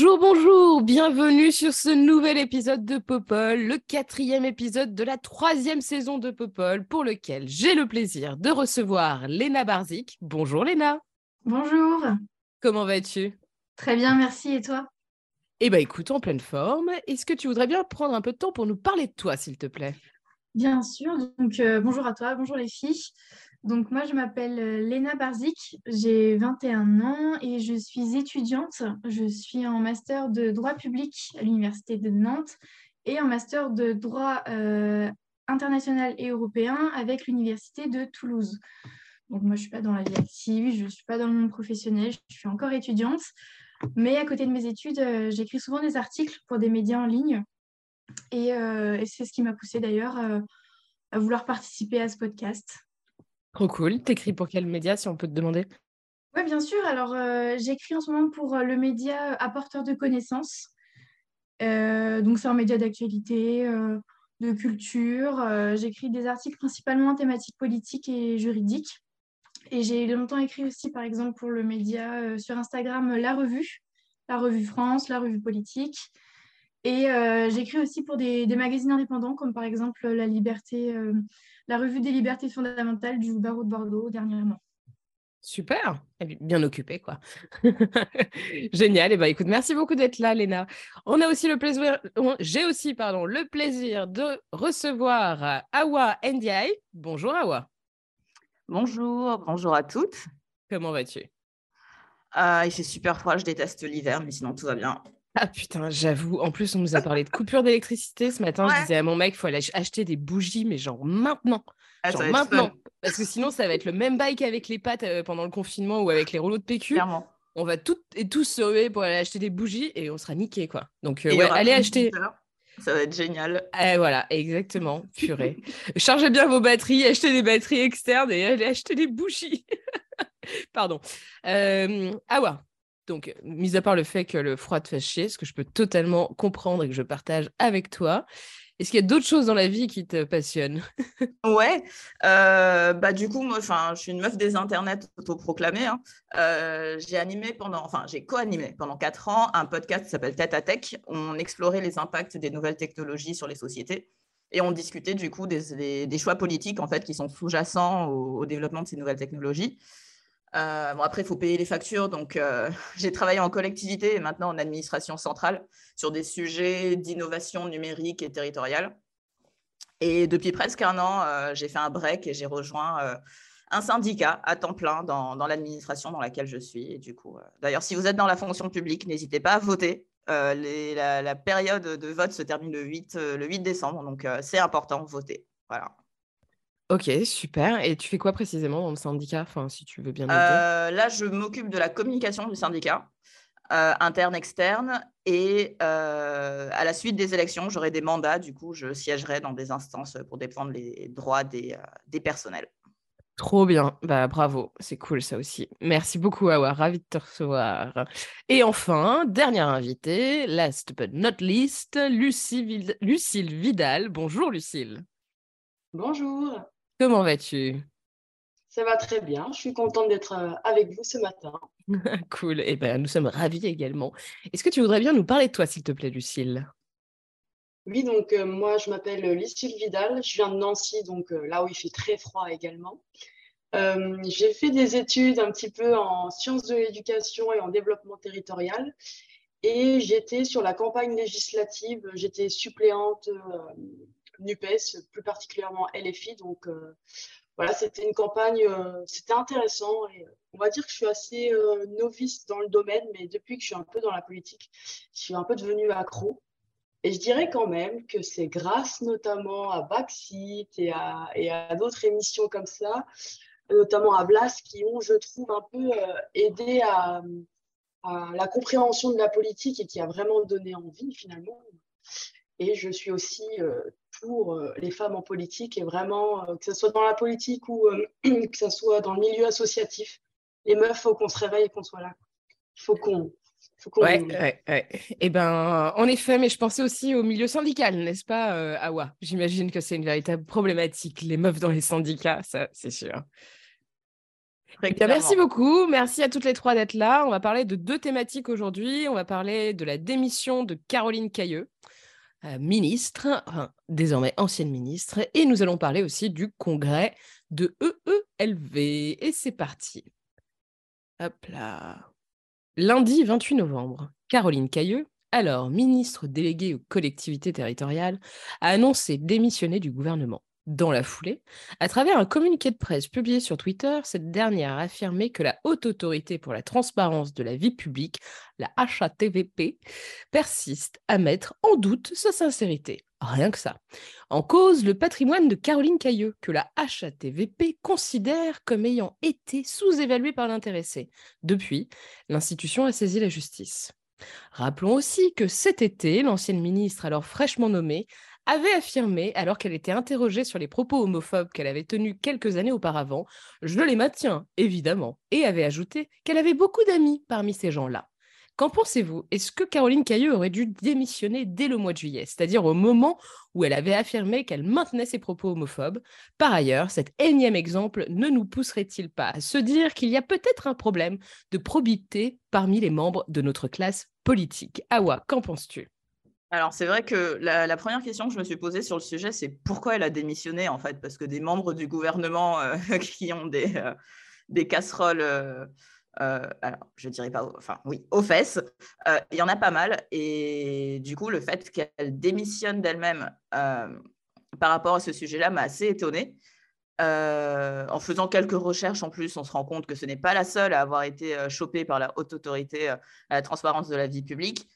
Bonjour, bonjour, bienvenue sur ce nouvel épisode de Popol, le quatrième épisode de la troisième saison de Popol, pour lequel j'ai le plaisir de recevoir Léna Barzik. Bonjour Léna, Bonjour, comment vas-tu? Très bien, merci. Et toi? Eh ben écoute, en pleine forme, est-ce que tu voudrais bien prendre un peu de temps pour nous parler de toi, s'il te plaît? Bien sûr. Donc, euh, bonjour à toi, bonjour les filles. Donc, moi, je m'appelle euh, Léna Barzik, j'ai 21 ans et je suis étudiante. Je suis en master de droit public à l'Université de Nantes et en master de droit euh, international et européen avec l'Université de Toulouse. Donc, moi, je ne suis pas dans la vie active, je ne suis pas dans le monde professionnel, je suis encore étudiante. Mais à côté de mes études, euh, j'écris souvent des articles pour des médias en ligne. Et, c'est ce qui m'a poussée d'ailleurs à vouloir participer à ce podcast. Trop cool, t'écris pour quel média, si on peut te demander? Oui, bien sûr. Alors, euh, j'écris en ce moment pour euh, le média Apporteur de connaissances. Euh, donc, c'est un média d'actualité, euh, de culture. Euh, j'écris des articles principalement en thématiques politiques et juridiques. Et j'ai longtemps écrit aussi, par exemple, pour le média euh, sur Instagram La Revue, La Revue France, La Revue Politique. Et euh, j'écris aussi pour des, magazines indépendants, comme par exemple La Liberté, euh, la Revue des libertés fondamentales du barreau de Bordeaux dernièrement. Super, est bien occupée, quoi. Génial. Et ben, écoute, merci beaucoup d'être là, Léna. On a aussi le plaisir, j'ai aussi, pardon, le plaisir de recevoir euh, Awa Ndiaye. Bonjour, Awa. Bonjour, bonjour à toutes. Comment vas-tu? Ah, il fait super froid, je déteste l'hiver, mais sinon tout va bien. Ah putain, j'avoue. En plus, on nous a parlé de coupure d'électricité ce matin. Je Ouais. disais à mon mec, il faut aller ach- acheter des bougies, mais genre maintenant. Ah, Genre maintenant. Parce que sinon, ça va être le même bail qu'avec les pâtes euh, pendant le confinement ou avec les rouleaux de PQ. clairement. On va toutes et tous se ruer pour aller acheter des bougies et on sera niqués, quoi. Donc, euh, ouais, allez acheter. Ça va être génial. Eh, voilà, exactement, purée. Chargez bien vos batteries, achetez des batteries externes et allez acheter des bougies. Pardon. Euh, Awa, donc, mis à part le fait que le froid te chier, ce que je peux totalement comprendre et que je partage avec toi, est-ce qu'il y a d'autres choses dans la vie qui te passionnent? Ouais, euh, bah du coup, moi, je suis une meuf des internets autoproclamée. hein. Euh, j'ai animé pendant, enfin, j'ai co-animé pendant quatre ans un podcast qui s'appelle Tête à Tech. On explorait les impacts des nouvelles technologies sur les sociétés et on discutait du coup des, choix politiques en fait qui sont sous-jacents au développement de ces nouvelles technologies. Euh, bon, après, il faut payer les factures. Donc, euh, j'ai travaillé en collectivité et maintenant en administration centrale sur des sujets d'innovation numérique et territoriale. Et depuis presque un an, euh, j'ai fait un break et j'ai rejoint un syndicat à temps plein dans, l'administration dans laquelle je suis. Du coup, d'ailleurs, si vous êtes dans la fonction publique, n'hésitez pas à voter. La, période de vote se termine le 8, euh, le 8 décembre, donc c'est important, voter. Voilà. Ok, super. Et tu fais quoi précisément dans le syndicat? Enfin, si tu veux bien nous le dire. Euh, là, je m'occupe de la communication du syndicat, euh, interne, externe, et euh, à la suite des élections, j'aurai des mandats. Du coup, je siégerai dans des instances pour défendre les droits des, euh, des personnels. Trop bien, bah bravo, c'est cool ça aussi. Merci beaucoup Awa, ravi de te recevoir. Et enfin, dernière invitée, last but not least, Lucie Vid- Lucille Vidal. Bonjour Lucille, Bonjour, comment vas-tu? Ça va très bien. Je suis contente d'être euh, avec vous ce matin. Cool, et ben nous sommes ravis également. Est-ce que tu voudrais bien nous parler de toi s'il te plaît Lucille? Oui, donc euh, moi je m'appelle Lucille Vidal, je viens de Nancy, donc euh, là où il fait très froid également. Euh, j'ai fait des études un petit peu en sciences de l'éducation et en développement territorial. Et j'étais sur la campagne législative, j'étais suppléante euh, NUPES, plus particulièrement LFI. Donc euh, voilà, c'était une campagne, euh, c'était intéressant. Et euh, on va dire que je suis assez novice dans le domaine, mais depuis que je suis un peu dans la politique, je suis un peu devenue accro. Et je dirais quand même que c'est grâce notamment à Backseat et à, d'autres émissions comme ça notamment à Blas, qui ont, je trouve, un peu aidé à, la compréhension de la politique et qui a vraiment donné envie finalement. Et je suis aussi pour les femmes en politique et vraiment, que ce soit dans la politique ou que ce soit dans le milieu associatif, les meufs, il faut qu'on se réveille et qu'on soit là. Il faut qu'on Ouais, ouais, ouais. Eh ben, en effet, mais je pensais aussi au milieu syndical, n'est-ce pas, euh, Awa? J'imagine que c'est une véritable problématique, les meufs dans les syndicats, ça, c'est sûr. Eh merci beaucoup. Merci à toutes les trois d'être là. On va parler de deux thématiques aujourd'hui. On va parler de la démission de Caroline Cailleux, euh, ministre, désormais ancienne ministre, et nous allons parler aussi du congrès de EELV. Et c'est parti. Hop là. Lundi 28 novembre, Caroline Cailleux, alors ministre déléguée aux collectivités territoriales, a annoncé démissionner du gouvernement. Dans la foulée, à travers un communiqué de presse publié sur Twitter, cette dernière a affirmé que la Haute Autorité pour la transparence de la vie publique, la HATVP, persiste à mettre en doute sa sincérité. Rien que ça. En cause, le patrimoine de Caroline Cailleux, que la HATVP considère comme ayant été sous-évalué par l'intéressé. Depuis, l'institution a saisi la justice. Rappelons aussi que cet été, l'ancienne ministre, alors fraîchement nommée, avait affirmé, alors qu'elle était interrogée sur les propos homophobes qu'elle avait tenus quelques années auparavant, je les maintiens, évidemment, et avait ajouté qu'elle avait beaucoup d'amis parmi ces gens-là. Qu'en pensez-vous? Est-ce que Caroline Cailleux aurait dû démissionner dès le mois de juillet, c'est-à-dire au moment où elle avait affirmé qu'elle maintenait ses propos homophobes? Par ailleurs, cet énième exemple ne nous pousserait-il pas à se dire qu'il y a peut-être un problème de probité parmi les membres de notre classe politique? Awa, qu'en penses-tu? Alors, c'est vrai que la, première question que je me suis posée sur le sujet, c'est pourquoi elle a démissionné, en fait, parce que des membres du gouvernement euh, qui ont des, euh, casseroles euh, alors je dirais pas, enfin oui, aux fesses, il y en a pas mal. Et du coup, le fait qu'elle démissionne d'elle-même par rapport à ce sujet-là m'a assez étonnée. en faisant quelques recherches en plus, on se rend compte que ce n'est pas la seule à avoir été chopée par la haute autorité à la transparence de la vie publique.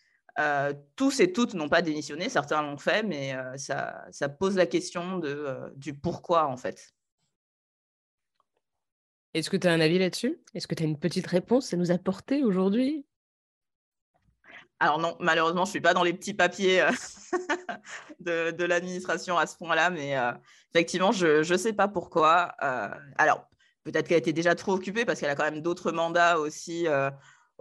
Tous et toutes n'ont pas démissionné, certains l'ont fait, mais ça, ça, pose la question de, du pourquoi en fait. Est-ce que tu as un avis là-dessus? Est-ce que tu as une petite réponse à nous apporter aujourd'hui? Alors non, malheureusement, je ne suis pas dans les petits papiers euh, de, l'administration à ce point-là, mais euh, effectivement, je ne sais pas pourquoi. Euh, alors, peut-être qu'elle était déjà trop occupée parce qu'elle a quand même d'autres mandats aussi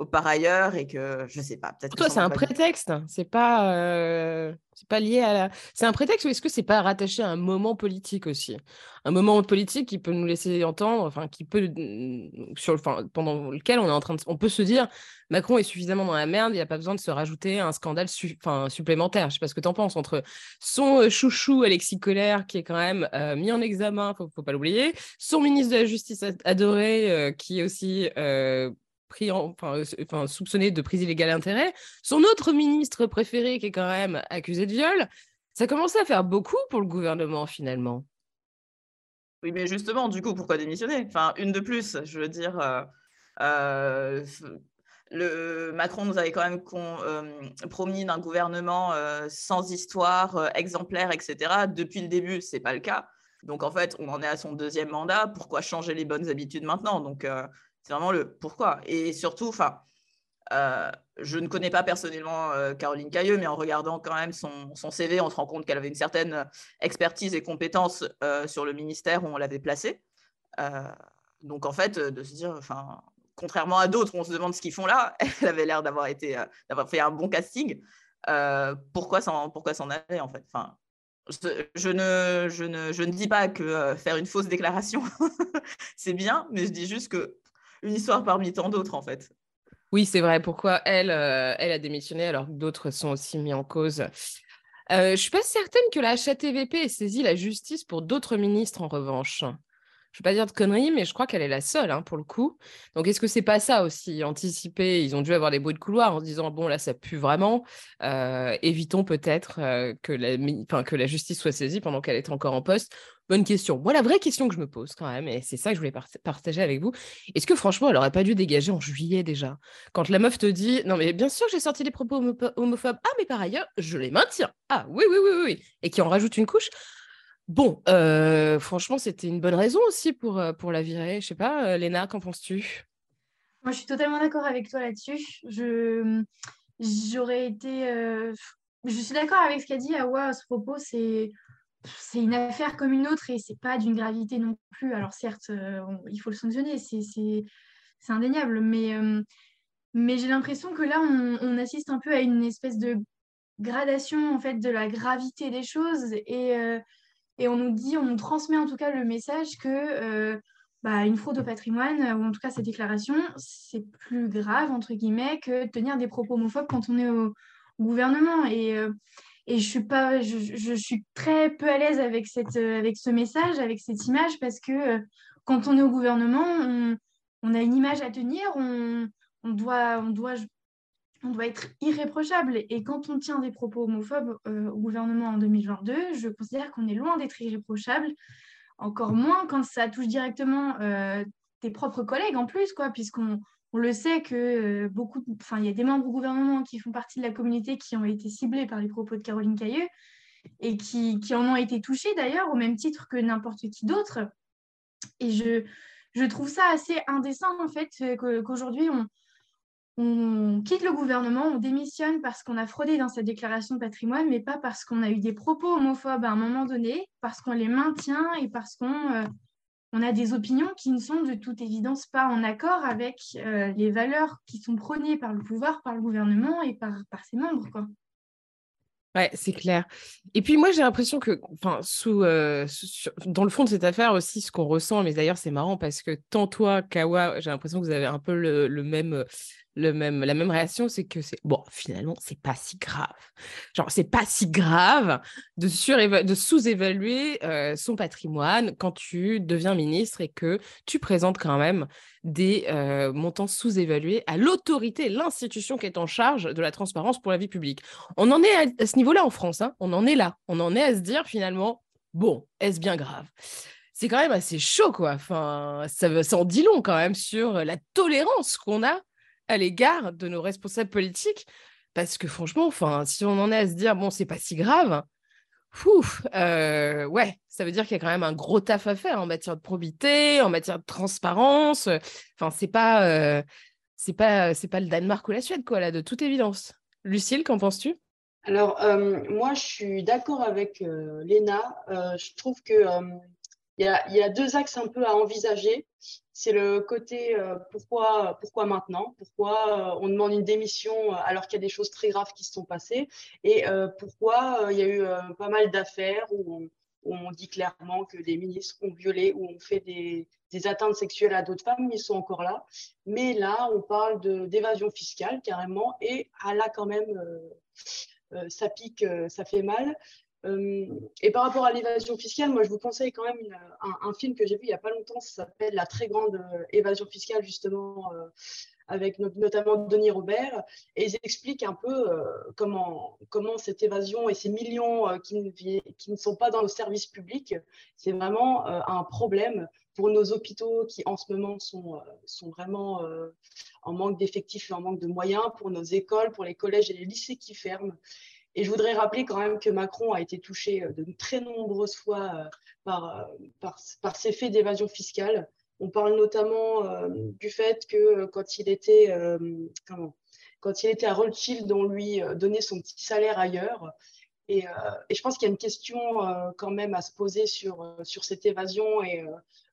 par ailleurs et que je sais pas. Peut-être. Toi, c'est un prétexte. C'est pas, euh, c'est pas lié à la. C'est un prétexte ou est-ce que c'est pas rattaché à un moment politique aussi? Un moment politique qui peut nous laisser entendre, enfin qui peut mm, sur, enfin, pendant lequel on est en train de, on peut se dire Macron est suffisamment dans la merde, il n'y a pas besoin de se rajouter un scandale enfin, supplémentaire. Je sais pas ce que tu en penses entre son euh, chouchou Alexis Collère qui est quand même euh, mis en examen, faut, faut pas l'oublier, son ministre de la Justice adoré qui est aussi pris enfin, soupçonné de prise illégale d'intérêt, son autre ministre préféré qui est quand même accusé de viol, ça commençait à faire beaucoup pour le gouvernement finalement. Oui, mais justement, du coup, pourquoi démissionner? Enfin, une de plus, je veux dire. Euh, euh, Macron nous avait quand même euh, promis d'un gouvernement sans histoire, exemplaire, etc. Depuis le début, c'est pas le cas. Donc en fait, on en est à son deuxième mandat. Pourquoi changer les bonnes habitudes maintenant? Donc c'est vraiment le pourquoi. Et surtout, enfin, euh, je ne connais pas personnellement euh, Caroline Cailleux, mais en regardant quand même son, son CV, on se rend compte qu'elle avait une certaine expertise et compétence euh, sur le ministère où on l'avait placée. donc en fait, de se dire, enfin, contrairement à d'autres, on se demande ce qu'ils font là. Elle avait l'air d'avoir été, d'avoir fait un bon casting. pourquoi s'en, pourquoi s'en aller en fait? Enfin, je, ne, je, ne, je ne dis pas que faire une fausse déclaration, c'est bien, mais je dis juste que une histoire parmi tant d'autres, en fait. Oui, c'est vrai. Pourquoi elle, euh, a démissionné alors que d'autres sont aussi mis en cause? Euh, Je ne suis pas certaine que la HATVP ait saisi la justice pour d'autres ministres, en revanche je ne vais pas dire de conneries, mais je crois qu'elle est la seule hein, pour le coup. Donc, est-ce que c'est pas ça aussi, anticiper? Ils ont dû avoir des bruits de couloir en se disant bon, là, ça pue vraiment. Euh, évitons peut-être euh, que, la, justice soit saisie pendant qu'elle est encore en poste. Bonne question. Moi, la vraie question que je me pose quand même, et c'est ça que je voulais partager avec vous, est-ce que franchement, elle n'aurait pas dû dégager en juillet déjà? Quand la meuf te dit non, mais bien sûr, j'ai sorti des propos homophobes. Ah, mais par ailleurs, je les maintiens. Ah, oui, oui, oui, oui. Et qui en rajoute une couche? Bon, euh, franchement, c'était une bonne raison aussi pour, euh, la virer. Je sais pas, euh, Léna, qu'en penses-tu? Moi, je suis totalement d'accord avec toi là-dessus. Je, j'aurais été. je suis d'accord avec ce qu'a dit Awa à ce propos. C'est, une affaire comme une autre et c'est pas d'une gravité non plus. Alors, certes, il faut le sanctionner, c'est, indéniable. Mais, j'ai l'impression que là, on, on assiste un peu à une espèce de gradation en fait de la gravité des choses et, et on nous dit, on nous transmet en tout cas le message que euh, bah, une fraude au patrimoine, ou en tout cas cette déclaration, c'est plus grave, entre guillemets, que tenir des propos homophobes quand on est au, gouvernement. Et, euh, et je suis pas, je, je- suis très peu à l'aise avec, cette, euh, avec ce message, avec cette image, parce que quand on est au gouvernement, on, on a une image à tenir, on, on doit, on doit on doit être irréprochable. Et quand on tient des propos homophobes euh, au gouvernement en 2022, je considère qu'on est loin d'être irréprochable. Encore moins quand ça touche directement euh, tes propres collègues en plus, quoi, puisqu'on on le sait que euh, beaucoup, enfin, il y a des membres du gouvernement qui font partie de la communauté qui ont été ciblés par les propos de Caroline Cailleux et qui, qui en ont été touchés d'ailleurs au même titre que n'importe qui d'autre. Et je, je trouve ça assez indécent en fait euh, qu'aujourd'hui on, on quitte le gouvernement, on démissionne parce qu'on a fraudé dans cette déclaration de patrimoine, mais pas parce qu'on a eu des propos homophobes à un moment donné, parce qu'on les maintient et parce qu'on euh, on a des opinions qui ne sont de toute évidence pas en accord avec euh, les valeurs qui sont prônées par le pouvoir, par le gouvernement et par, par ses membres. Quoi. Ouais, c'est clair. Et puis moi, j'ai l'impression que, enfin, sous, euh, dans le fond de cette affaire aussi, ce qu'on ressent, mais d'ailleurs, c'est marrant parce que tant toi, Kawa, j'ai l'impression que vous avez un peu le, même, le même, la même réaction, c'est que c'est, bon, finalement, c'est pas si grave. Genre, c'est pas si grave de, de sous-évaluer euh, son patrimoine quand tu deviens ministre et que tu présentes quand même des euh, montants sous-évalués à l'autorité, l'institution qui est en charge de la transparence pour la vie publique. On en est à, à ce niveau-là en France, hein. on en est là. On en est à se dire finalement, bon, est-ce bien grave? C'est quand même assez chaud, quoi. Enfin, ça, ça en dit long quand même sur la tolérance qu'on a à l'égard de nos responsables politiques. Parce que franchement, enfin, si on en est à se dire, bon, c'est pas si grave, euh, ouais, ça veut dire qu'il y a quand même un gros taf à faire en matière de probité, en matière de transparence. Enfin, c'est pas, euh, c'est pas, c'est pas le Danemark ou la Suède, quoi, là, de toute évidence. Lucille, qu'en penses-tu? Alors, euh, moi, je suis d'accord avec Léna. Je trouve que il y a, deux axes un peu à envisager. C'est le côté euh, pourquoi, pourquoi maintenant? Pourquoi euh, on demande une démission euh, alors qu'il y a des choses très graves qui se sont passées? Et pourquoi il y a eu pas mal d'affaires où on, dit clairement que des ministres ont violé ou ont fait des, des atteintes sexuelles à d'autres femmes, ils sont encore là. Mais là, on parle d'évasion fiscale carrément, et ah, là quand même, ça pique, ça fait mal. Euh, et par rapport à l'évasion fiscale, moi je vous conseille quand même un, film que j'ai vu il n'y a pas longtemps, ça s'appelle La très grande euh, évasion fiscale, justement, euh, avec no- notamment Denis Robert, et ils expliquent un peu comment, cette évasion et ces millions qui, ne, sont pas dans nos services publics, c'est vraiment un problème pour nos hôpitaux qui en ce moment sont, vraiment en manque d'effectifs et en manque de moyens, pour nos écoles, pour les collèges et les lycées qui ferment. Et je voudrais rappeler quand même que Macron a été touché euh, de très nombreuses fois euh, par, euh, par, par ces faits d'évasion fiscale. On parle notamment du fait que quand il était, quand il était à Rothschild, on lui donnait son petit salaire ailleurs. Et, je pense qu'il y a une question quand même à se poser sur, sur cette évasion. Et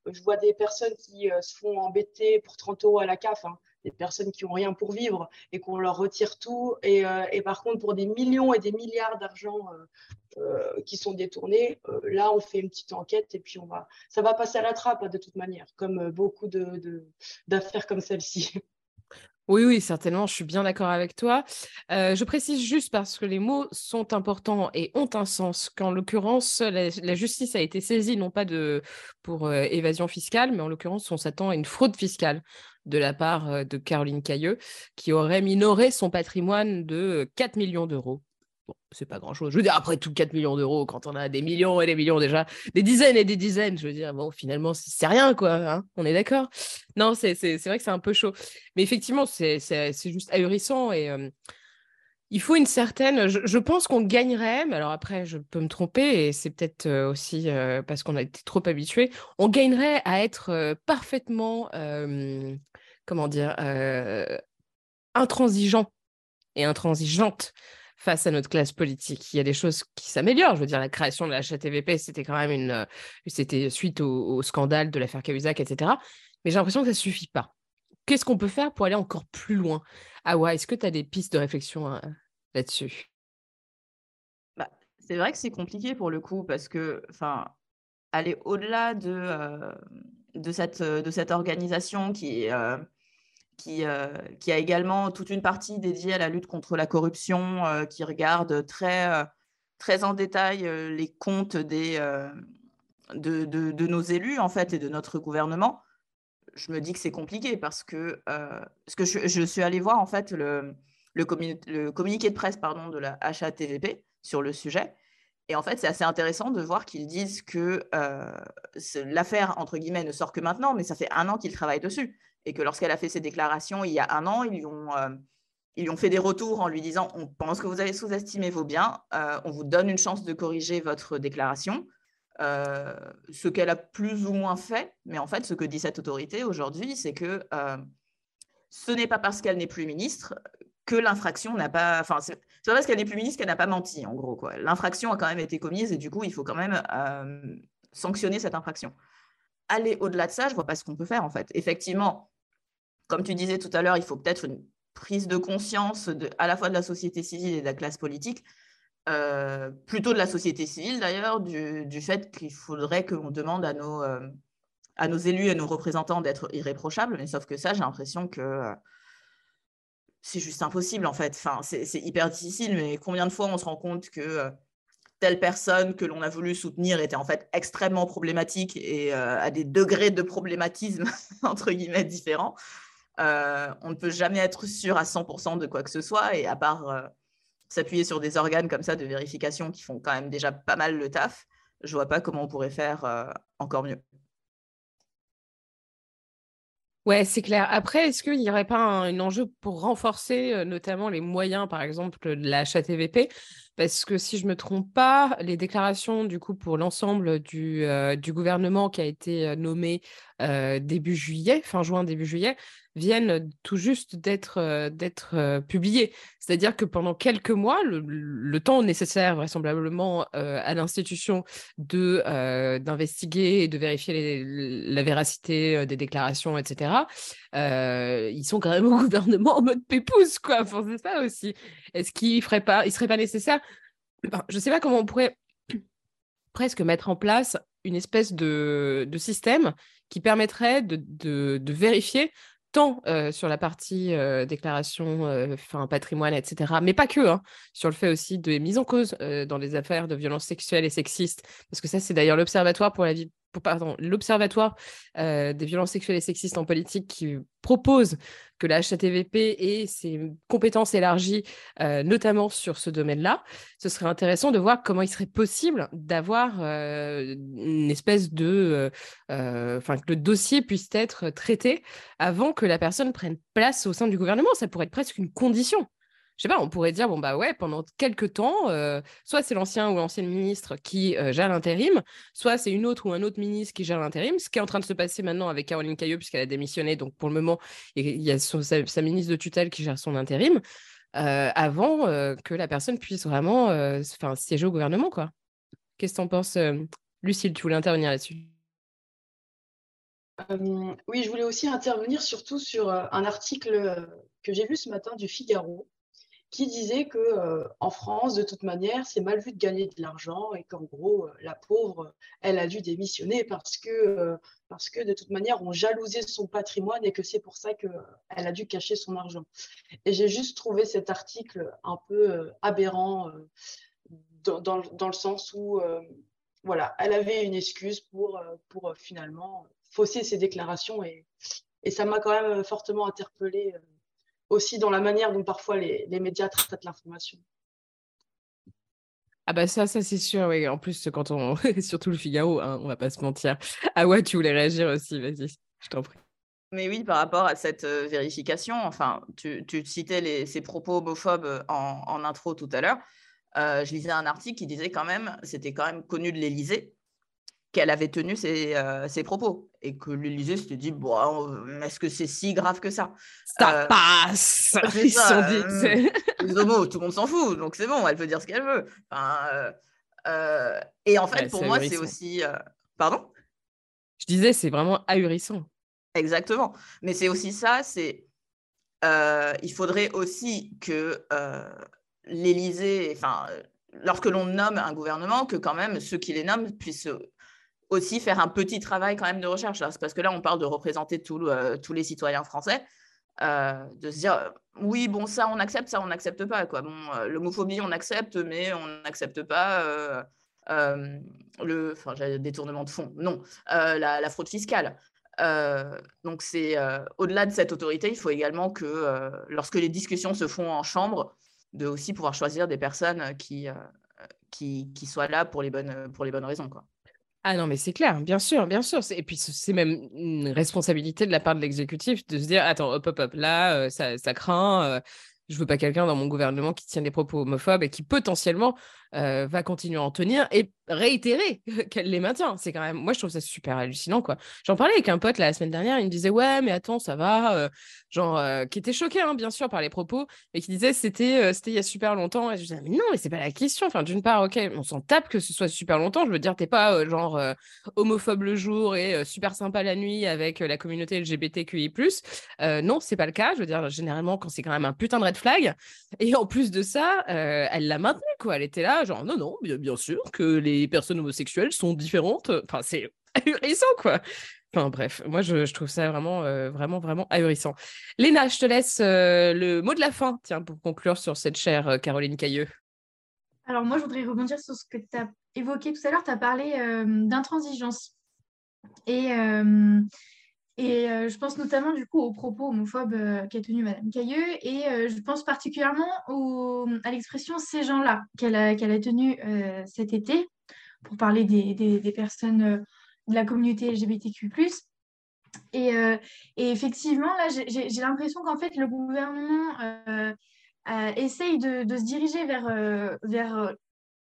je vois des personnes qui se font embêter pour 30 euros à la CAF, hein, des personnes qui n'ont rien pour vivre et qu'on leur retire tout. Et, euh, et par contre, pour des millions et des milliards d'argent euh, euh, qui sont détournés, là, on fait une petite enquête et puis on va, ça va passer à la trappe hein, de toute manière, comme beaucoup de, de- d'affaires comme celle-ci. Oui, oui, certainement, je suis bien d'accord avec toi. Je précise juste parce que les mots sont importants et ont un sens, qu'en l'occurrence, la, justice a été saisie non pas de, pour évasion fiscale, mais en l'occurrence, on s'attend à une fraude fiscale de la part euh, de Caroline Cailleux, qui aurait minoré son patrimoine de 4 millions d'euros. Bon, c'est pas grand-chose. Je veux dire, après tout, 4 millions d'euros, quand on a des millions et des millions déjà, des dizaines et des dizaines, je veux dire, bon, finalement, c'est rien, quoi. hein, on est d'accord? Non, c'est vrai que c'est un peu chaud. Mais effectivement, c'est juste ahurissant et, euh, il faut une certaine. Je, pense qu'on gagnerait, mais alors après, je peux me tromper, et c'est peut-être euh, aussi euh, parce qu'on a été trop habitué. On gagnerait à être euh, parfaitement, comment dire, intransigeant et intransigeante face à notre classe politique. Il y a des choses qui s'améliorent. Je veux dire, la création de la HATVP, c'était quand même une. C'était suite au, scandale de l'affaire Cahuzac, etc. Mais j'ai l'impression que ça ne suffit pas. Qu'est-ce qu'on peut faire pour aller encore plus loin? Ah ouais, est-ce que tu as des pistes de réflexion euh, là-dessus? Bah, C'est vrai que c'est compliqué pour le coup parce que, aller au-delà de, euh, de, cette, de cette organisation qui, euh, qui, qui a également toute une partie dédiée à la lutte contre la corruption, qui regarde très, très en détail les comptes des, de, de, de, nos élus en fait et de notre gouvernement je me dis que c'est compliqué parce que, euh, je, suis allée voir en fait le, communiqué de presse pardon, de la HATVP sur le sujet. Et en fait, c'est assez intéressant de voir qu'ils disent que euh, l'affaire, entre guillemets, ne sort que maintenant, mais ça fait un an qu'ils travaillent dessus. Et que lorsqu'elle a fait ses déclarations il y a un an, ils lui ont, euh, ils ont fait des retours en lui disant On pense que vous avez sous-estimé vos biens, on vous donne une chance de corriger votre déclaration. Ce qu'elle a plus ou moins fait, mais en fait, ce que dit cette autorité aujourd'hui, c'est que euh, ce n'est pas parce qu'elle n'est plus ministre que l'infraction n'a pas. Enfin, c'est pas parce qu'elle n'est plus ministre qu'elle n'a pas menti, en gros. L'infraction a quand même été commise et du coup, il faut quand même euh, sanctionner cette infraction. Aller au-delà de ça, je vois pas ce qu'on peut faire, en fait. Effectivement, comme tu disais tout à l'heure, il faut peut-être une prise de conscience de, à la fois de la société civile et de la classe politique euh, plutôt de la société civile d'ailleurs, du, fait qu'il faudrait qu'on demande à nos, euh, à nos élus et à nos représentants d'être irréprochables, mais sauf que ça, j'ai l'impression que euh, c'est juste impossible en fait. Enfin, c'est hyper difficile, mais combien de fois on se rend compte que telle personne que l'on a voulu soutenir était en fait extrêmement problématique et à des degrés de problématisme entre guillemets différents. on ne peut jamais être sûr à 100% de quoi que ce soit et à part s'appuyer sur des organes comme ça de vérification qui font quand même déjà pas mal le taf, je vois pas comment on pourrait faire euh, encore mieux. Ouais, c'est clair. Après, est-ce qu'il n'y aurait pas un, enjeu pour renforcer euh, notamment les moyens, par exemple, de la HATVP Parce que si je ne me trompe pas, les déclarations, du coup, pour l'ensemble du, euh, gouvernement qui a été nommé début juillet, fin juin, début juillet, viennent tout juste d'être euh, euh, publiés. C'est-à-dire que pendant quelques mois, le, temps nécessaire vraisemblablement euh, à l'institution d'investiguer et de vérifier la véracité des déclarations, etc. ils sont quand même au gouvernement en mode pépouze, quoi. ça aussi. Est-ce qu'il ferait pas, il serait pas nécessaire? Je ne sais pas comment on pourrait presque mettre en place une espèce de, de système qui permettrait de, vérifier tant sur la partie déclaration, enfin patrimoine, etc. Mais pas que, hein, sur le fait aussi de mise en cause dans les affaires de violences sexuelles et sexistes, parce que ça, c'est d'ailleurs l'Observatoire pour la vie pardon, l'Observatoire euh, des violences sexuelles et sexistes en politique qui propose que la HATVP ait ses compétences élargies, euh, notamment sur ce domaine-là. Ce serait intéressant de voir comment il serait possible d'avoir euh, une espèce de... Enfin, que le dossier puisse être traité avant que la personne prenne place au sein du gouvernement. Ça pourrait être presque une condition je sais pas, on pourrait dire, bon, bah ouais, pendant quelques temps, euh, soit c'est l'ancien ou l'ancienne ministre qui euh, gère l'intérim, soit c'est une autre ou un autre ministre qui gère l'intérim, ce qui est en train de se passer maintenant avec Caroline Cailleux, puisqu'elle a démissionné. Donc, pour le moment, il y a sa, ministre de tutelle qui gère son intérim, euh, avant que la personne puisse vraiment siéger au gouvernement, quoi. Qu'est-ce que tu en penses, Lucille? Tu voulais intervenir là-dessus oui, je voulais aussi intervenir surtout sur un article que j'ai vu ce matin du Figaro qui disait que euh, en France, de toute manière, c'est mal vu de gagner de l'argent et qu'en gros, euh, la pauvre, elle a dû démissionner parce que, euh, parce que de toute manière, on jalousait son patrimoine et que c'est pour ça qu'elle a dû cacher son argent. Et j'ai juste trouvé cet article un peu aberrant dans, dans, dans, le sens où, voilà, elle avait une excuse pour, pour finalement fausser ses déclarations et, et ça m'a quand même fortement interpellée aussi dans la manière dont parfois les, les médias traitent l'information. Ah bah ça, ça c'est sûr, oui. En plus, quand on... Surtout le Figaro, hein, on va pas se mentir. Ah ouais, tu voulais réagir aussi, vas-y, je t'en prie. Mais oui, par rapport à cette vérification, enfin, tu, citais les, ces propos homophobes en, intro tout à l'heure. je lisais un article qui disait quand même, c'était quand même connu de l'Élysée, qu'elle avait tenu ses, propos et que l'Élysée s'était dit bon, est-ce que c'est si grave que ça? Ça passe Ils sont dit, Les homos, tout le monde s'en fout, donc c'est bon, elle peut dire ce qu'elle veut. et en fait, pour moi, c'est aussi. Pardon? Je disais, c'est vraiment ahurissant. Exactement. Mais c'est aussi ça, c'est euh, il faudrait aussi que euh, l'Élysée, enfin, lorsque l'on nomme un gouvernement, que quand même ceux qui les nomment puissent aussi faire un petit travail quand même de recherche. Parce que là, on parle de représenter euh, tous les citoyens français, de se dire, oui, bon, ça, on accepte, ça, on n'accepte pas. Quoi. Bon, l'homophobie, on accepte, mais on n'accepte pas le enfin, détournement de fonds. Non, la, fraude fiscale. Euh, donc, c'est euh, au-delà de cette autorité, il faut également que euh, lorsque les discussions se font en chambre, de aussi pouvoir choisir des personnes qui, qui, qui, soient là pour les bonnes, pour les bonnes raisons. Quoi. Ah non, mais c'est clair, bien sûr, bien sûr. Et puis, c'est même une responsabilité de la part de l'exécutif de se dire attends, hop, hop, hop, là, ça, ça craint. Je veux pas quelqu'un dans mon gouvernement qui tient des propos homophobes et qui potentiellement va continuer à en tenir et réitérer qu'elle les maintient. C'est quand même, moi, je trouve ça super hallucinant, quoi. J'en parlais avec un pote la semaine dernière, il me disait, ouais, mais attends, ça va, euh, genre, euh, qui était choqué, hein, bien sûr, par les propos, mais qui disait, c'était, euh, c'était il y a super longtemps. Et je disais, mais non, mais c'est pas la question. Enfin, d'une part, ok, on s'en tape que ce soit super longtemps. Je veux dire, t'es pas genre homophobe le jour et super sympa la nuit avec la communauté LGBTQI+. non, c'est pas le cas. Je veux dire, généralement, quand c'est quand même un putain de red flag. Et en plus de ça, elle l'a maintenu, quoi. Elle était là, genre, non, non, bien, bien sûr que les personnes homosexuelles sont différentes. Enfin, c'est ahurissant, quoi. Enfin bref, moi je, trouve ça vraiment, euh, vraiment, vraiment ahurissant. Léna, je te laisse euh, le mot de la fin, tiens, pour conclure sur cette chère euh, Caroline Cailleux. Alors moi, je voudrais rebondir sur ce que tu as évoqué tout à l'heure. Tu as parlé d'intransigeance. Et, et je pense notamment du coup aux propos homophobes qu'a tenu Madame Cailleux. Et je pense particulièrement à l'expression ces gens-là qu'elle a, a tenue cet été pour parler des, personnes euh, de la communauté LGBTQ. Et, euh, effectivement, là, j'ai l'impression qu'en fait, le gouvernement euh, essaye de, se diriger vers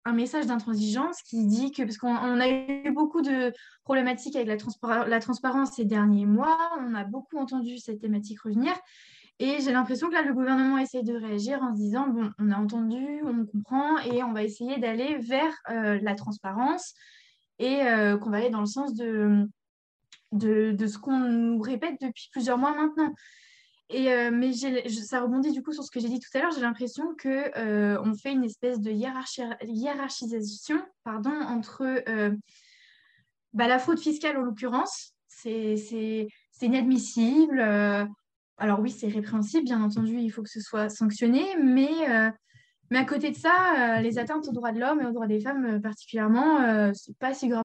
un message d'intransigeance qui dit que, parce qu'on a eu beaucoup de problématiques avec la, la, transparence ces derniers mois, on a beaucoup entendu cette thématique revenir, et j'ai l'impression que là, le gouvernement essaie de réagir en se disant, bon, on a entendu, on comprend, et on va essayer d'aller vers euh, la transparence et euh, qu'on va aller dans le sens de, de, ce qu'on nous répète depuis plusieurs mois maintenant. Et, euh, mais ça rebondit du coup sur ce que j'ai dit tout à l'heure. J'ai l'impression qu'on on fait une espèce de hiérarchisation pardon, entre bah, la fraude fiscale en l'occurrence. C'est inadmissible alors oui, c'est répréhensible, bien entendu, il faut que ce soit sanctionné, mais, euh, mais à côté de ça, euh, les atteintes aux droits de l'homme et aux droits des femmes euh, particulièrement, euh, c'est pas si grave.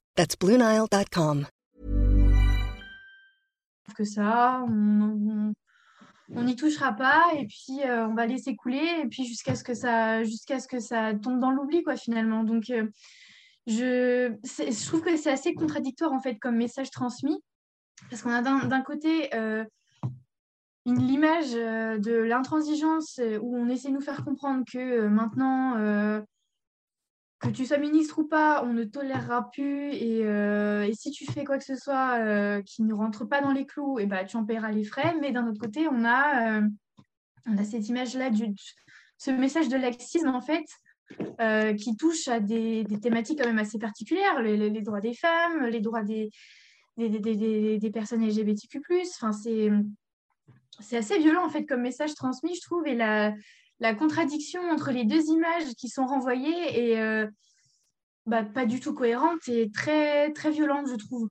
That's BlueNile.com. Que ça, on n'y touchera pas et puis euh, on va laisser couler et puis jusqu'à ce que ça, jusqu'à ce que ça tombe dans l'oubli quoi finalement. Donc euh, je, trouve que c'est assez contradictoire en fait comme message transmis parce qu'on a d'un côté euh, l'image euh, de l'intransigeance où on essaie de nous faire comprendre que maintenant, que tu sois ministre ou pas, on ne tolérera plus. Et, si tu fais quoi que ce soit qui ne rentre pas dans les clous, et eh ben, tu en paieras les frais. Mais d'un autre côté, on a, a cette image-là, ce message de laxisme, en fait, qui touche à des, thématiques quand même assez particulières, les droits des femmes, les droits des, personnes LGBTQ+. Enfin, c'est, assez violent, en fait, comme message transmis, je trouve, et la contradiction entre les deux images qui sont renvoyées est euh, bah, pas du tout cohérente et très, très violente, je trouve.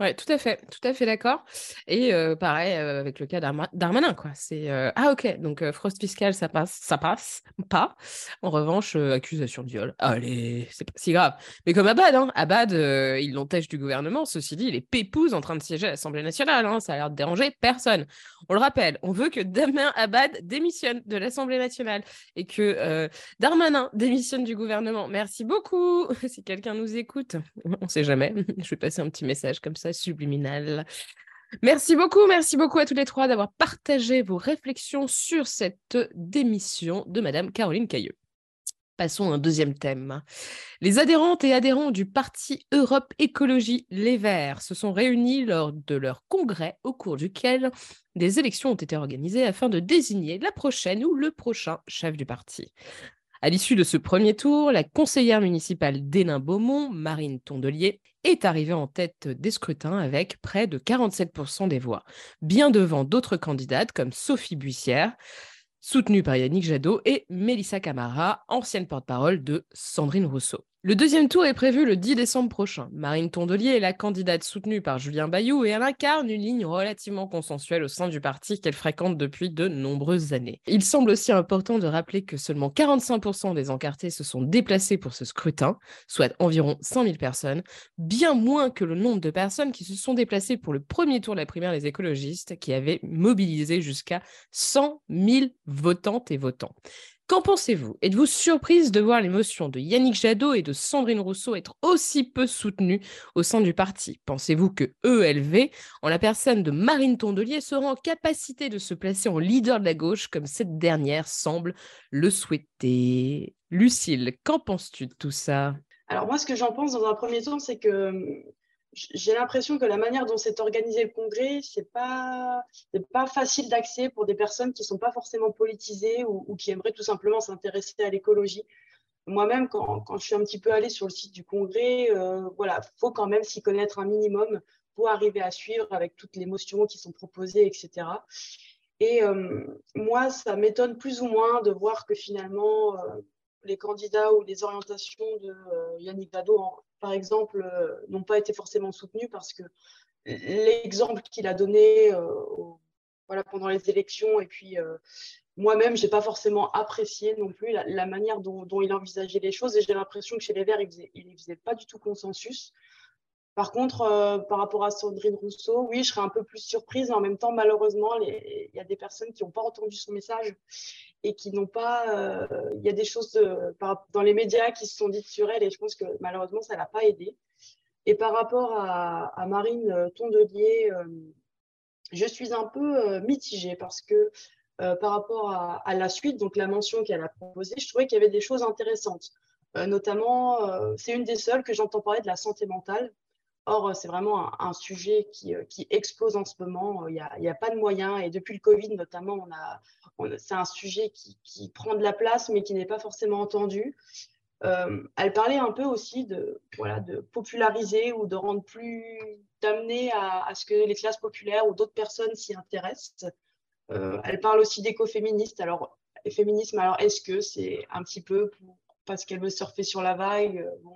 Ouais, tout à fait, tout à fait d'accord. Et pareil avec le cas d'Arma- d'Armanin, quoi. C'est ah ok, donc fraude fiscale, ça passe, ça passe pas. En revanche, accusation de viol, allez, c'est pas si grave. Mais comme Abad, hein, Abad, il l'empêche du gouvernement. Ceci dit, il est pépouze en train de siéger à l'Assemblée nationale. hein, ça a l'air de déranger personne. On le rappelle, on veut que Damien Abad démissionne de l'Assemblée nationale et que Darmanin démissionne du gouvernement. Merci beaucoup. Si quelqu'un nous écoute, on sait jamais. Je vais passer un petit message comme ça, subliminal. Merci beaucoup, merci beaucoup à tous les trois d'avoir partagé vos réflexions sur cette démission de Madame Caroline Cailleux. Passons à un deuxième thème. Les adhérentes et adhérents du parti Europe Écologie Les Verts se sont réunis lors de leur congrès au cours duquel des élections ont été organisées afin de désigner la prochaine ou le prochain chef du parti. À l'issue de ce premier tour, la conseillère municipale d'Hénin-Beaumont, Marine Tondelier, est arrivée en tête des scrutins avec près de 47% des voix, bien devant d'autres candidates comme Sophie Buissière, soutenue par Yannick Jadot, et Mélissa Camara, ancienne porte-parole de Sandrine Rousseau. Le deuxième tour est prévu le 10 décembre prochain. Marine Tondelier est la candidate soutenue par Julien Bayou et elle incarne une ligne relativement consensuelle au sein du parti qu'elle fréquente depuis de nombreuses années. Il semble aussi important de rappeler que seulement 45% des encartés se sont déplacés pour ce scrutin, soit environ 100 000 personnes, bien moins que le nombre de personnes qui se sont déplacées pour le premier tour de la primaire des écologistes, qui avait mobilisé jusqu'à 100 000 votantes et votants. Qu'en pensez-vous? Êtes-vous surprise de voir l'émotion de Yannick Jadot et de Sandrine Rousseau être aussi peu soutenues au sein du parti? Pensez-vous que ELV, en la personne de Marine Tondelier, sera en capacité de se placer en leader de la gauche comme cette dernière semble le souhaiter? Lucille, qu'en penses-tu de tout ça? Alors moi, ce que j'en pense dans un premier temps, c'est que j'ai l'impression que la manière dont s'est organisé le congrès, c'est pas c'est pas facile d'accès pour des personnes qui sont pas forcément politisées ou, qui aimeraient tout simplement s'intéresser à l'écologie. Moi-même, quand, quand, je suis un petit peu allée sur le site du congrès, euh, voilà, faut quand même s'y connaître un minimum pour arriver à suivre avec toutes les motions qui sont proposées, etc. Et euh, moi, ça m'étonne plus ou moins de voir que finalement, euh, les candidats ou les orientations de euh, Yannick Jadot, en, par exemple, euh, n'ont pas été forcément soutenus parce que l'exemple qu'il a donné euh, au, voilà, pendant les élections et puis euh, moi-même, je n'ai pas forcément apprécié non plus la, manière dont, il envisageait les choses et j'ai l'impression que chez les Verts, il ne faisait, pas du tout consensus. Par contre, euh, par rapport à Sandrine Rousseau, oui, je serais un peu plus surprise, en même temps, malheureusement, il y a des personnes qui n'ont pas entendu son message et qui n'ont pas. Il euh, y a des choses dans les médias qui se sont dites sur elle et je pense que malheureusement, ça ne l'a pas aidée. Et par rapport à, Marine Tondelier, euh, je suis un peu mitigée parce que par rapport à, à, la suite, donc la mention qu'elle a proposée, je trouvais qu'il y avait des choses intéressantes. Notamment, c'est une des seules que j'entends parler de la santé mentale. Or, c'est vraiment un, sujet qui, qui, explose en ce moment. Il n'y a, a, pas de moyens. Et depuis le Covid, notamment, c'est un sujet qui, qui, prend de la place, mais qui n'est pas forcément entendu. Euh, elle parlait un peu aussi de, voilà, de populariser ou de rendre plus, d'amener à, à, ce que les classes populaires ou d'autres personnes s'y intéressent. Euh, elle parle aussi d'écoféministe. Alors, féminisme, alors est-ce que c'est un petit peu parce qu'elle veut surfer sur la vague euh,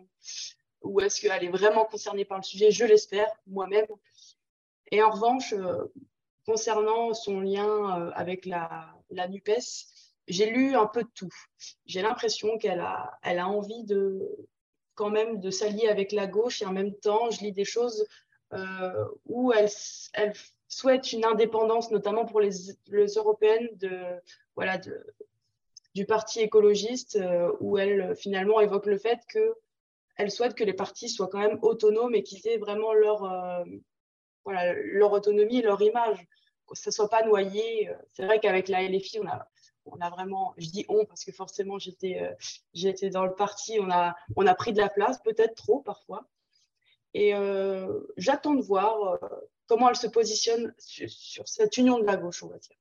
Ou est-ce qu'elle est vraiment concernée par le sujet? Je l'espère, moi-même. Et en revanche, euh, concernant son lien avec la, NUPES, j'ai lu un peu de tout. J'ai l'impression qu'elle a, elle a envie de quand même de s'allier avec la gauche et en même temps, je lis des choses euh, où elle, souhaite une indépendance, notamment pour les, européennes de, voilà, du parti écologiste, euh, où elle finalement évoque le fait qu'elle souhaite que les partis soient quand même autonomes et qu'ils aient vraiment leur, euh, voilà, leur autonomie, leur image, que ça ne soit pas noyé. C'est vrai qu'avec la LFI, on a, on a vraiment, je dis on parce que forcément j'étais, euh, j'étais dans le parti, on a, on a pris de la place, peut-être trop parfois. Et euh, j'attends de voir euh, comment elle se positionne sur, sur, cette union de la gauche, on va dire.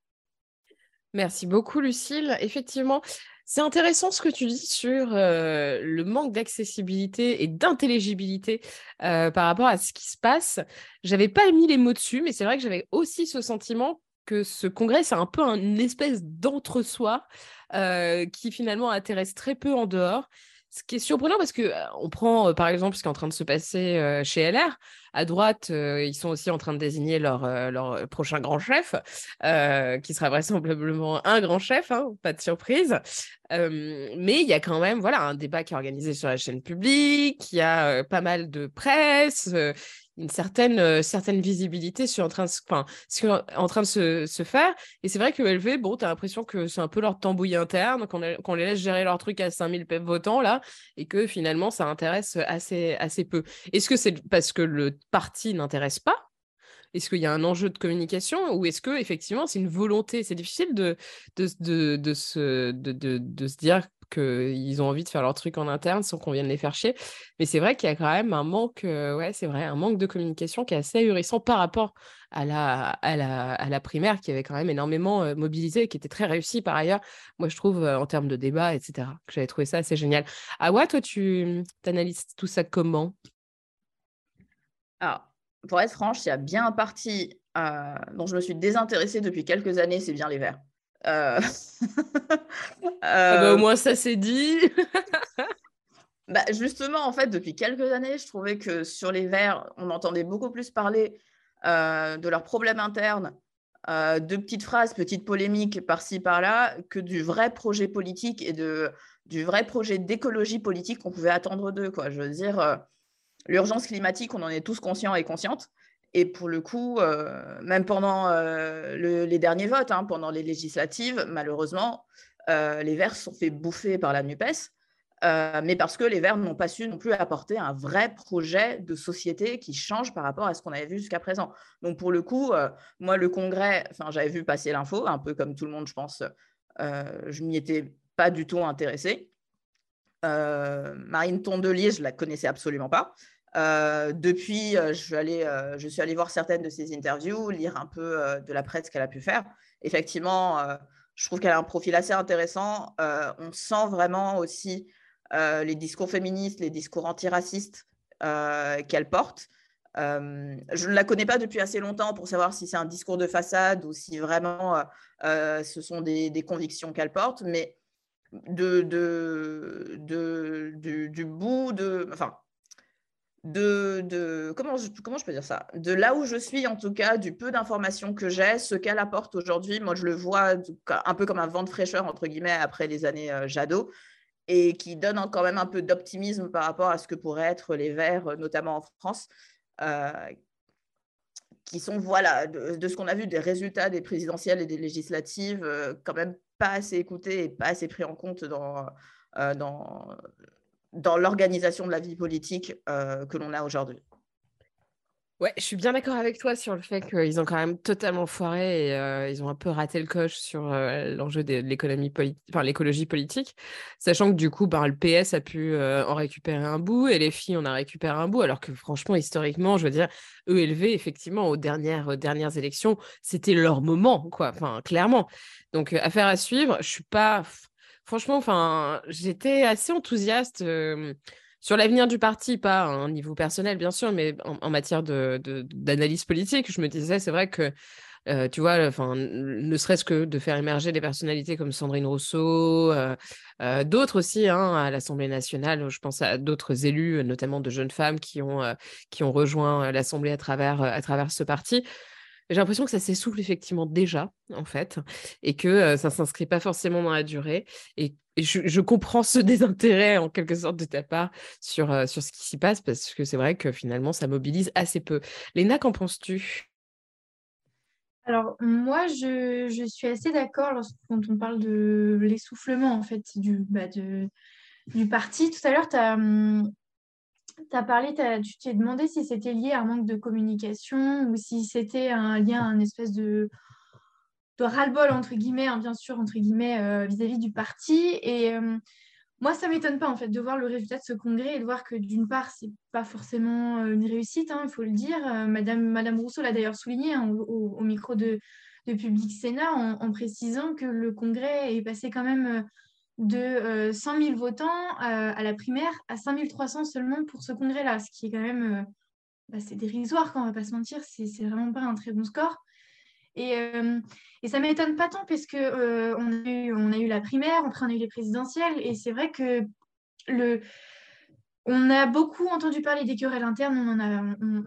Merci beaucoup, Lucille. Effectivement, c'est intéressant ce que tu dis sur euh, le manque d'accessibilité et d'intelligibilité euh, par rapport à ce qui se passe. J'avais pas mis les mots dessus, mais c'est vrai que j'avais aussi ce sentiment que ce congrès, c'est un peu une espèce d'entre-soi euh, qui finalement intéresse très peu en dehors. Ce qui est surprenant parce que on prend par exemple ce qui est en train de se passer chez LR. À droite, ils sont aussi en train de désigner leur, leur prochain grand chef, qui sera vraisemblablement un grand chef, hein, pas de surprise. mais il y a quand même voilà, un débat qui est organisé sur la chaîne publique, il y a pas mal de presse, une certaine, certaine visibilité sur en train de, en train de se, faire. Et c'est vrai que LV, bon, tu as l'impression que c'est un peu leur tambouille interne, qu'on les laisse gérer leur truc à 5000 votants, là, et que finalement, ça intéresse assez, assez peu. Est-ce que c'est parce que le parti n'intéresse pas? Est-ce qu'il y a un enjeu de communication? Ou est-ce que effectivement c'est une volonté? C'est difficile de, de, de, de, de se dire qu'ils ont envie de faire leur truc en interne sans qu'on vienne les faire chier. Mais c'est vrai qu'il y a quand même un manque, euh, ouais, c'est vrai, un manque de communication qui est assez ahurissant par rapport à la, primaire qui avait quand même énormément euh, mobilisé et qui était très réussi par ailleurs, moi je trouve, euh, en termes de débat, etc. Que j'avais trouvé ça assez génial. Awa, toi, tu analyses tout ça comment? Alors, pour être franche, il y a bien un parti dont je me suis désintéressée depuis quelques années, c'est bien les Verts. Euh, ah bah, au moins, ça c'est dit. bah, justement, en fait, depuis quelques années, je trouvais que sur les Verts, on entendait beaucoup plus parler euh, de leurs problèmes internes, euh, de petites phrases, petites polémiques par-ci, par-là, que du vrai projet politique et de, du vrai projet d'écologie politique qu'on pouvait attendre d'eux. Quoi. Je veux dire, l'urgence climatique, on en est tous conscients et conscientes. Et pour le coup, euh, même pendant euh, les derniers votes, hein, pendant les législatives, malheureusement, euh, les Verts sont fait bouffer par la NUPES, mais parce que les Verts n'ont pas su non plus apporter un vrai projet de société qui change par rapport à ce qu'on avait vu jusqu'à présent. Donc pour le coup, moi, le Congrès, j'avais vu passer l'info, un peu comme tout le monde, je pense, je m'y étais pas du tout intéressée. Marine Tondelier, je la connaissais absolument pas. Euh, depuis, euh, je, suis allée, euh, je suis allée voir certaines de ses interviews, lire un peu de la presse qu'elle a pu faire. Effectivement, je trouve qu'elle a un profil assez intéressant. on sent vraiment aussi les discours féministes, les discours antiracistes qu'elle porte. je ne la connais pas depuis assez longtemps pour savoir si c'est un discours de façade ou si vraiment ce sont des, convictions qu'elle porte, mais du, du bout de... Enfin, de, comment, je, comment je peux dire ça? De là où je suis, en tout cas, du peu d'informations que j'ai, ce qu'elle apporte aujourd'hui, moi je le vois un peu comme un vent de fraîcheur, entre guillemets, après les années euh, Jadot, et qui donne quand même un peu d'optimisme par rapport à ce que pourraient être les Verts, euh, notamment en France, euh, qui sont, voilà, de, ce qu'on a vu des résultats des présidentielles et des législatives, quand même pas assez écoutés et pas assez pris en compte dans dans l'organisation de la vie politique euh, que l'on a aujourd'hui. Ouais, je suis bien d'accord avec toi sur le fait qu'ils ont quand même totalement foiré et euh, ils ont un peu raté le coche sur euh, l'enjeu de l'économie politique, enfin l'écologie politique, sachant que du coup, ben, le PS a pu en récupérer un bout et les filles en a récupéré un bout, alors que franchement, historiquement, je veux dire, ELV, effectivement, aux dernières, dernières élections, c'était leur moment, quoi, enfin, clairement. Donc, affaire à suivre, je suis pas franchement, enfin, j'étais assez enthousiaste sur l'avenir du parti, pas à niveau personnel, bien sûr, mais en, matière d'analyse de, politique. Je me disais, c'est vrai que, tu vois, enfin, ne serait-ce que de faire émerger des personnalités comme Sandrine Rousseau, d'autres aussi hein, à l'Assemblée nationale. Je pense à d'autres élus, notamment de jeunes femmes qui ont, rejoint l'Assemblée à travers ce parti. J'ai l'impression que ça s'essouffle effectivement déjà, en fait, et que ça ne s'inscrit pas forcément dans la durée. Et, je, comprends ce désintérêt, en quelque sorte, de ta part sur, sur ce qui s'y passe, parce que c'est vrai que finalement, ça mobilise assez peu. Léna, qu'en penses-tu? Alors, moi, je, je suis assez d'accord quand on parle de l'essoufflement, en fait, du, bah, de, du parti. Tout à l'heure, tu as, hum, tu as parlé, tu t'es demandé si c'était lié à un manque de communication ou si c'était un lien, un espèce de, de ras-le-bol, entre guillemets, hein, bien sûr, entre guillemets, euh, vis-à-vis du parti. Et euh, moi, ça ne m'étonne pas, en fait, de voir le résultat de ce congrès et de voir que, d'une part, ce n'est pas forcément euh, une réussite, hein, il faut le dire. Madame, Madame Rousseau l'a d'ailleurs souligné hein, au, micro de, de Public Sénat en, précisant que le congrès est passé quand même de 100 euh, 000 votants euh, à la primaire à 5 300 seulement pour ce congrès-là, ce qui est quand même euh, bah, c'est dérisoire quand on va pas se mentir, c'est vraiment pas un très bon score. Et, et ça m'étonne pas tant parce que on, a eu, la primaire, après on a eu les présidentielles, et c'est vrai que le, on a beaucoup entendu parler des querelles internes,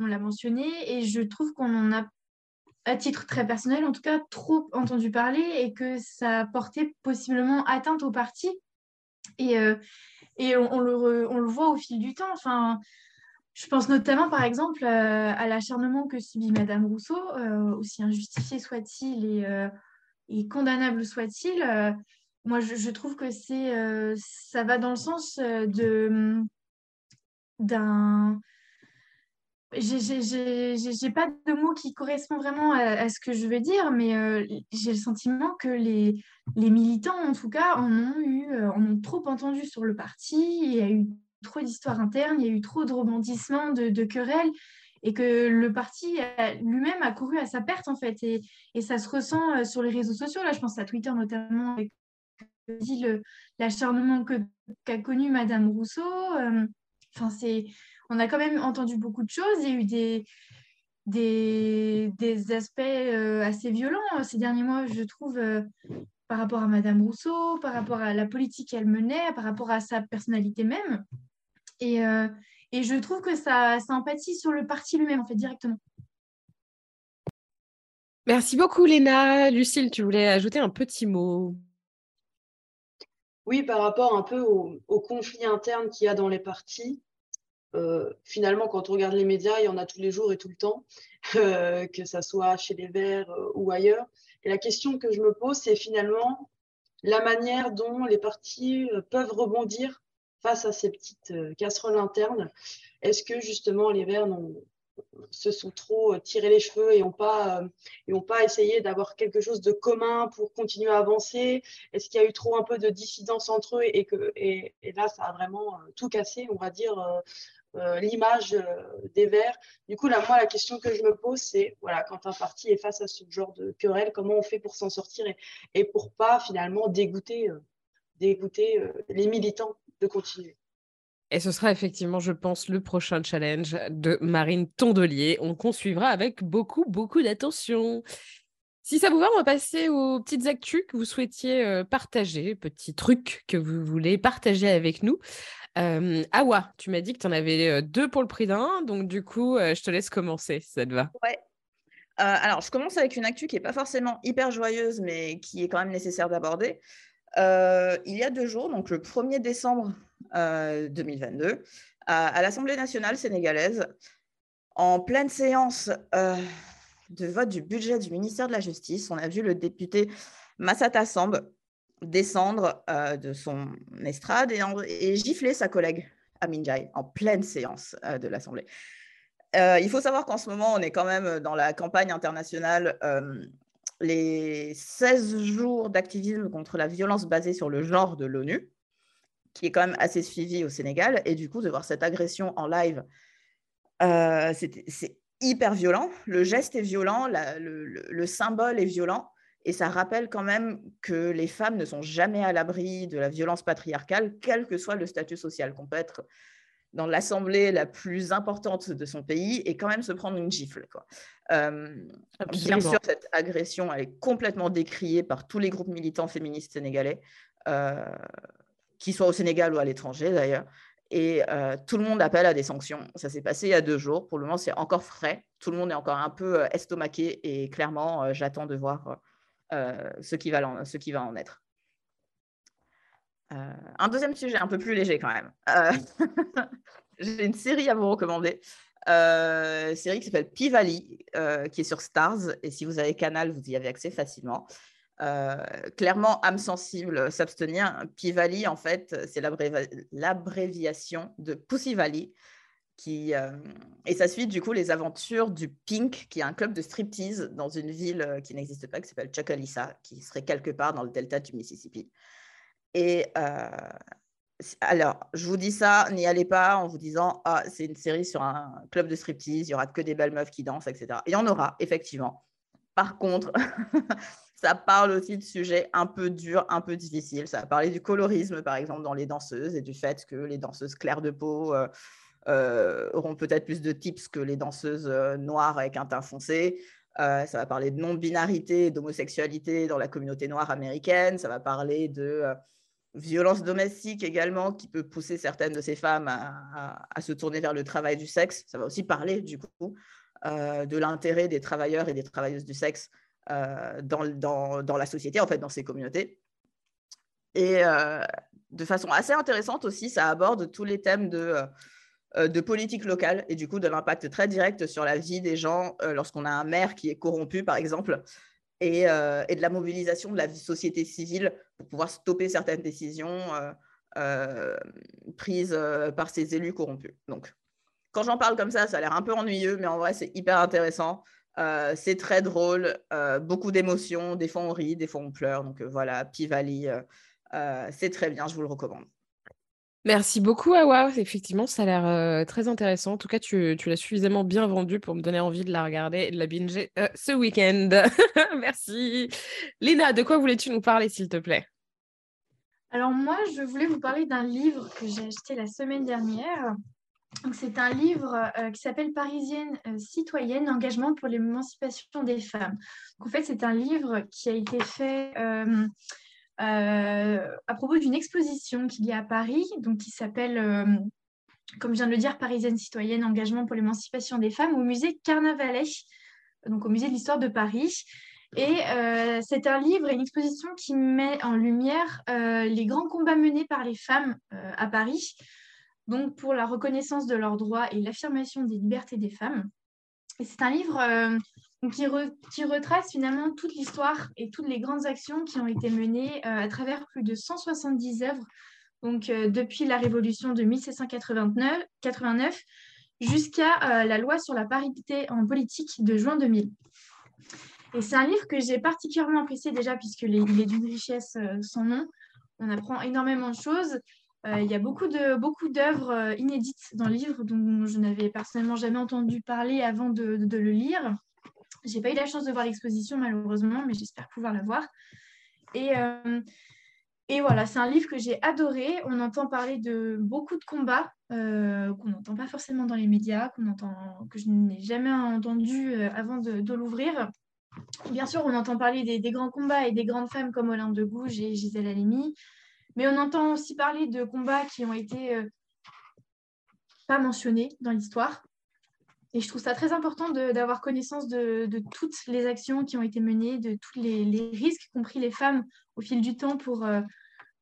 on, l'a mentionné, et je trouve qu'on en a, à titre très personnel, en tout cas, trop entendu parler et que ça portait possiblement atteinte au parti. Et, euh, et on, le on, le voit au fil du temps. Enfin, je pense notamment, par exemple, euh, à l'acharnement que subit Madame Rousseau, euh, aussi injustifié soit-il et, et, condamnable soit-il. moi, je, je, trouve que c'est, ça va dans le sens de d'un j'ai pas de mots qui correspondent vraiment à, ce que je veux dire, mais euh, j'ai le sentiment que les, les, militants, en tout cas, en ont eu, euh, en ont trop entendu sur le parti. Il y a eu trop d'histoires internes, il y a eu trop de rebondissements, de, de querelles, et que le parti lui-même a couru à sa perte, en fait. Et, et ça se ressent euh, sur les réseaux sociaux. Là, je pense à Twitter notamment, avec l'acharnement qu'a connu Madame Rousseau. Enfin, c'est, on a quand même entendu beaucoup de choses. Il y a eu des, des, des aspects euh, assez violents euh, ces derniers mois, je trouve, euh, par rapport à Madame Rousseau, par rapport à la politique qu'elle menait, par rapport à sa personnalité même. Et, et je trouve que ça, ça empathie sur le parti lui-même, en fait, directement. Merci beaucoup, Léna. Lucille, tu voulais ajouter un petit mot? Oui, par rapport un peu au, au conflit interne qu'il y a dans les partis. Euh, finalement, quand on regarde les médias, il y en a tous les jours et tout le temps, euh, que ça soit chez les Verts euh, ou ailleurs. Et la question que je me pose, c'est finalement la manière dont les partis peuvent rebondir face à ces petites casseroles internes. Est-ce que justement les Verts se sont trop tirés les cheveux et n'ont pas, pas essayé d'avoir quelque chose de commun pour continuer à avancer Est-ce qu'il y a eu trop un peu de dissidence entre eux et, que, là, ça a vraiment tout cassé, on va dire, euh, l'image euh, des Verts. Du coup, là, moi, la question que je me pose, c'est voilà, quand un parti est face à ce genre de querelle, comment on fait pour s'en sortir et, pour pas finalement euh, dégoûter les militants de continuer? Et ce sera effectivement, je pense, le prochain challenge de Marine Tondelier. On suivra avec beaucoup, beaucoup d'attention. Si ça vous va, on va passer aux petites actus que vous souhaitiez partager, petits trucs que vous voulez partager avec nous. Euh, Awa, tu m'as dit que tu en avais euh, deux pour le prix d'un, donc du coup, euh, je te laisse commencer, si ça te va. Ouais. alors, je commence avec une actu qui n'est pas forcément hyper joyeuse, mais qui est quand même nécessaire d'aborder. il y a deux jours, donc le 1er décembre 2022, à, l'Assemblée nationale sénégalaise, en pleine séance de vote du budget du ministère de la Justice, on a vu le député Massata Samb descendre euh, de son estrade et, gifler sa collègue Amin Jai en pleine séance euh, de l'Assemblée. Euh, il faut savoir qu'en ce moment, on est quand même dans la campagne internationale, les 16 jours d'activisme contre la violence basée sur le genre de l'ONU, qui est quand même assez suivi au Sénégal. Et du coup, de voir cette agression en live, c'est hyper violent. Le geste est violent, le, symbole est violent. Et ça rappelle quand même que les femmes ne sont jamais à l'abri de la violence patriarcale, quel que soit le statut social, qu'on peut être dans l'assemblée la plus importante de son pays et quand même se prendre une gifle. Quoi. Euh, bien sûr, cette agression elle est complètement décriée par tous les groupes militants féministes sénégalais, euh, qu'ils soient au Sénégal ou à l'étranger d'ailleurs. Et euh, tout le monde appelle à des sanctions. Ça s'est passé il y a deux jours. Pour le moment, c'est encore frais. Tout le monde est encore un peu estomaqué et clairement, j'attends de voir euh, ce, qui va en, être. Euh, un deuxième sujet un peu plus léger quand même. Euh, j'ai une série à vous recommander. une série qui s'appelle Pivali, qui est sur Stars. Et si vous avez Canal, vous y avez accès facilement. Clairement, âme sensible, s'abstenir. Pivali, en fait, c'est l'abréviation de Pussy Valley, qui, euh, et ça suit du coup les aventures du Pink, qui est un club de striptease dans une ville euh, qui n'existe pas, qui s'appelle Chucalissa, qui serait quelque part dans le delta du Mississippi. Et euh, alors, je vous dis ça, n'y allez pas en vous disant ah c'est une série sur un club de striptease, il y aura que des belles meufs qui dansent, etc. Il y en aura effectivement. Par contre, ça parle aussi de sujets un peu durs, un peu difficiles. Ça va parler du colorisme, par exemple, dans les danseuses et du fait que les danseuses claires de peau euh, auront peut-être plus de tips que les danseuses euh, noires avec un teint foncé. Euh, ça va parler de non-binarité, d'homosexualité dans la communauté noire américaine. Ça va parler de violence domestique également, qui peut pousser certaines de ces femmes à, se tourner vers le travail du sexe. Ça va aussi parler, du coup, de l'intérêt des travailleurs et des travailleuses du sexe dans, dans, la société, en fait, dans ces communautés. Et de façon assez intéressante aussi, ça aborde tous les thèmes de euh, de politique locale et du coup de l'impact très direct sur la vie des gens euh, lorsqu'on a un maire qui est corrompu, par exemple, et, euh, et, de la mobilisation de la société civile pour pouvoir stopper certaines décisions prises par ces élus corrompus. Donc, quand j'en parle comme ça, ça a l'air un peu ennuyeux, mais en vrai, c'est hyper intéressant. C'est très drôle, beaucoup d'émotions, des fois on rit, des fois on pleure. Donc voilà, Pivali, c'est très bien, je vous le recommande. Merci beaucoup, Awa. Effectivement, ça a l'air euh, très intéressant. En tout cas, tu, l'as suffisamment bien vendu pour me donner envie de la regarder et de la binger euh, ce week-end. Merci. Lina, de quoi voulais-tu nous parler, s'il te plaît? Alors moi, je voulais vous parler d'un livre que j'ai acheté la semaine dernière. C'est un livre euh, qui s'appelle Parisienne citoyenne, engagement pour l'émancipation des femmes. en fait, c'est un livre qui a été fait euh, à propos d'une exposition qu'il y a à Paris, donc qui s'appelle, euh, comme je viens de le dire, Parisienne citoyenne, engagement pour l'émancipation des femmes, au musée Carnavalet, donc au musée de l'histoire de Paris. Et euh, c'est un livre et une exposition qui met en lumière les grands combats menés par les femmes à Paris, donc pour la reconnaissance de leurs droits et l'affirmation des libertés des femmes. C'est un livre qui, retrace finalement toute l'histoire et toutes les grandes actions qui ont été menées euh, à travers plus de 170 œuvres, donc euh, depuis la Révolution de 1789 jusqu'à euh, la loi sur la parité en politique de juin 2000. Et c'est un livre que j'ai particulièrement apprécié déjà puisqu'il est d'une richesse sans nom. On apprend énormément de choses. Il y a beaucoup de beaucoup d'œuvres inédites dans le livre dont je n'avais personnellement jamais entendu parler avant de, le lire. J'ai pas eu la chance de voir l'exposition malheureusement, mais j'espère pouvoir la voir. Et, euh, et voilà, c'est un livre que j'ai adoré. On entend parler de beaucoup de combats euh, qu'on n'entend pas forcément dans les médias, qu'on entend, que je n'ai jamais entendu euh, avant de, l'ouvrir. Bien sûr, on entend parler des, grands combats et des grandes femmes comme Olympe de Gouges et Gisèle Halimi, mais on entend aussi parler de combats qui ont été pas mentionnés dans l'histoire. Et je trouve ça très important d'avoir connaissance de, toutes les actions qui ont été menées, de tous les, risques qu'ont pris les femmes au fil du temps pour, euh,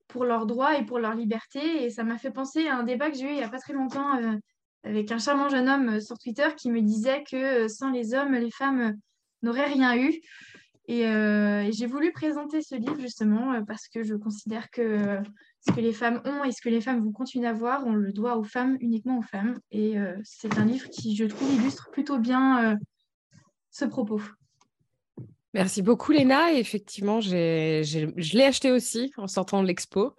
pour leurs droits et pour leur liberté. Et ça m'a fait penser à un débat que j'ai eu il n'y a pas très longtemps euh, avec un charmant jeune homme euh, sur Twitter qui me disait que sans les hommes, les femmes n'auraient rien eu. Et, et j'ai voulu présenter ce livre justement parce que je considère que ce que les femmes ont et ce que les femmes vont continuer d'avoir, on le doit aux femmes, uniquement aux femmes. Et euh, c'est un livre qui, je trouve, illustre plutôt bien euh, ce propos. Merci beaucoup, Léna. effectivement, je l'ai acheté aussi en sortant de l'expo.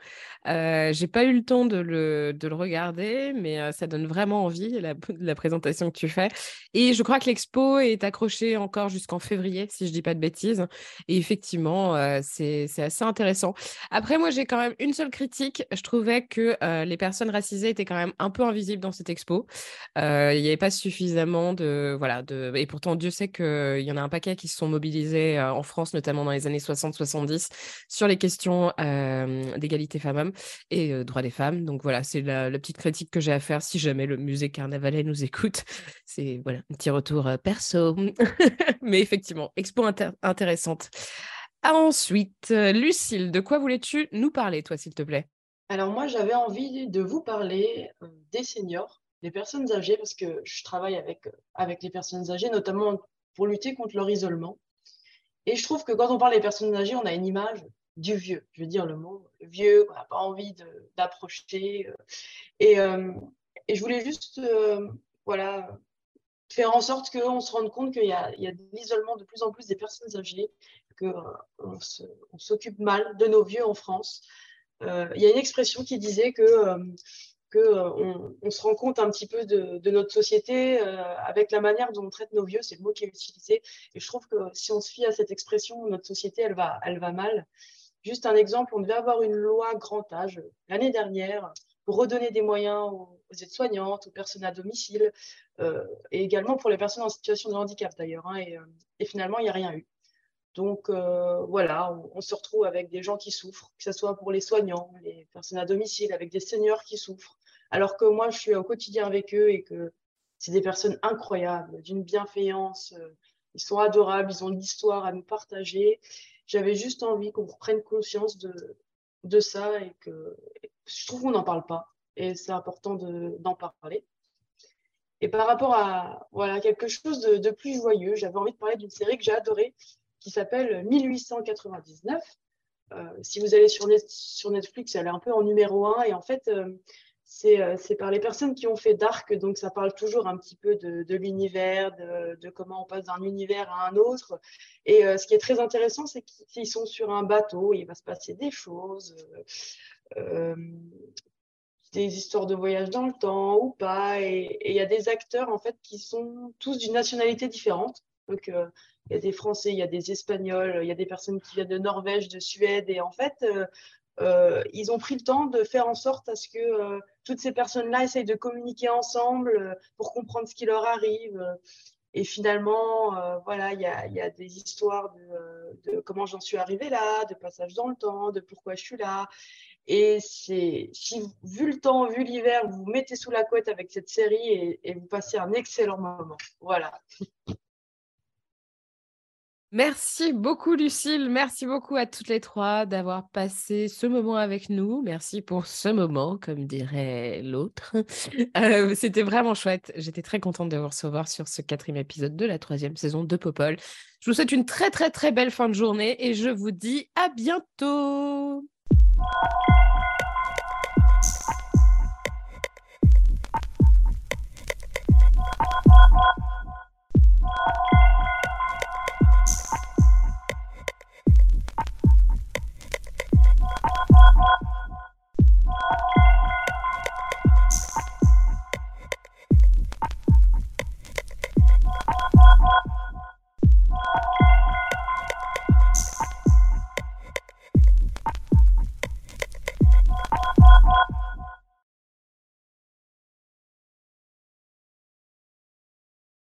Euh, j'ai pas eu le temps de le, de le regarder, mais euh, ça donne vraiment envie, la, présentation que tu fais. Et je crois que l'expo est accrochée encore jusqu'en février, si je dis pas de bêtises. Et effectivement, euh, c'est assez intéressant. Après, moi, j'ai quand même une seule critique. Je trouvais que euh, les personnes racisées étaient quand même un peu invisibles dans cette expo. Il n'y avait pas suffisamment de... Voilà, de... Et pourtant, Dieu sait qu'il y en a un paquet qui se sont mobilisés en France, notamment dans les années 60-70, sur les questions d'égalité femmes-hommes et euh, droits des femmes. Donc voilà, c'est la, petite critique que j'ai à faire si jamais le musée Carnavalet nous écoute. C'est voilà, un petit retour euh, perso. Mais effectivement, expo intéressante. Ensuite, euh, Lucille, de quoi voulais-tu nous parler, toi, s'il te plaît? Alors moi, j'avais envie de vous parler des seniors, des personnes âgées, parce que je travaille avec, avec les personnes âgées, notamment pour lutter contre leur isolement. Et je trouve que quand on parle des personnes âgées, on a une image du vieux. Je veux dire le mot vieux, qu'on n'a pas envie d'approcher. Euh. Et, euh, et, je voulais juste euh, voilà, faire en sorte qu'on se rende compte qu'il y a de l'isolement de plus en plus des personnes âgées, qu'on s'occupe mal de nos vieux en France. il y a une expression qui disait que qu'on on se rend compte un petit peu de, notre société avec la manière dont on traite nos vieux, c'est le mot qui est utilisé. Et je trouve que si on se fie à cette expression, notre société, elle va, mal. Juste un exemple, on devait avoir une loi grand âge l'année dernière pour redonner des moyens aux, aides-soignantes, aux personnes à domicile, euh, et également pour les personnes en situation de handicap d'ailleurs. Hein, euh, et, finalement, il n'y a rien eu. Donc voilà, on, se retrouve avec des gens qui souffrent, que ce soit pour les soignants, les personnes à domicile, avec des seniors qui souffrent. Alors que moi, je suis au quotidien avec eux et que c'est des personnes incroyables, d'une bienveillance. Ils sont adorables, ils ont de l'histoire à nous partager. J'avais juste envie qu'on reprenne conscience de, de ça et que je trouve qu'on n'en parle pas et c'est important d'en parler. Et par rapport à voilà, quelque chose de, plus joyeux, j'avais envie de parler d'une série que j'ai adorée qui s'appelle 1899. Euh, si vous allez sur, Netflix, elle est un peu en numéro 1 et en fait, euh, euh, c'est par les personnes qui ont fait Dark, donc ça parle toujours un petit peu de, l'univers, de, comment on passe d'un univers à un autre. Et ce qui est très intéressant, c'est qu'ils sont sur un bateau, il va se passer des choses des histoires de voyage dans le temps ou pas. Et il y a des acteurs en fait qui sont tous d'une nationalité différente. Donc euh, il y a des Français, il y a des Espagnols, il y a des personnes qui viennent de Norvège, de Suède. Et en fait, euh, euh, ils ont pris le temps de faire en sorte à ce que toutes ces personnes-là essayent de communiquer ensemble pour comprendre ce qui leur arrive. Et finalement, voilà, il y a, des histoires de, comment j'en suis arrivée là, de passage dans le temps, de pourquoi je suis là. Et si, vu le temps, vu l'hiver, vous vous mettez sous la couette avec cette série et, vous passez un excellent moment. Voilà. Merci beaucoup, Lucille. Merci beaucoup à toutes les trois d'avoir passé ce moment avec nous. Merci pour ce moment, comme dirait l'autre. Euh, c'était vraiment chouette. J'étais très contente de vous recevoir sur ce quatrième épisode de la troisième saison de Popol. Je vous souhaite une très, très, très belle fin de journée et je vous dis à bientôt.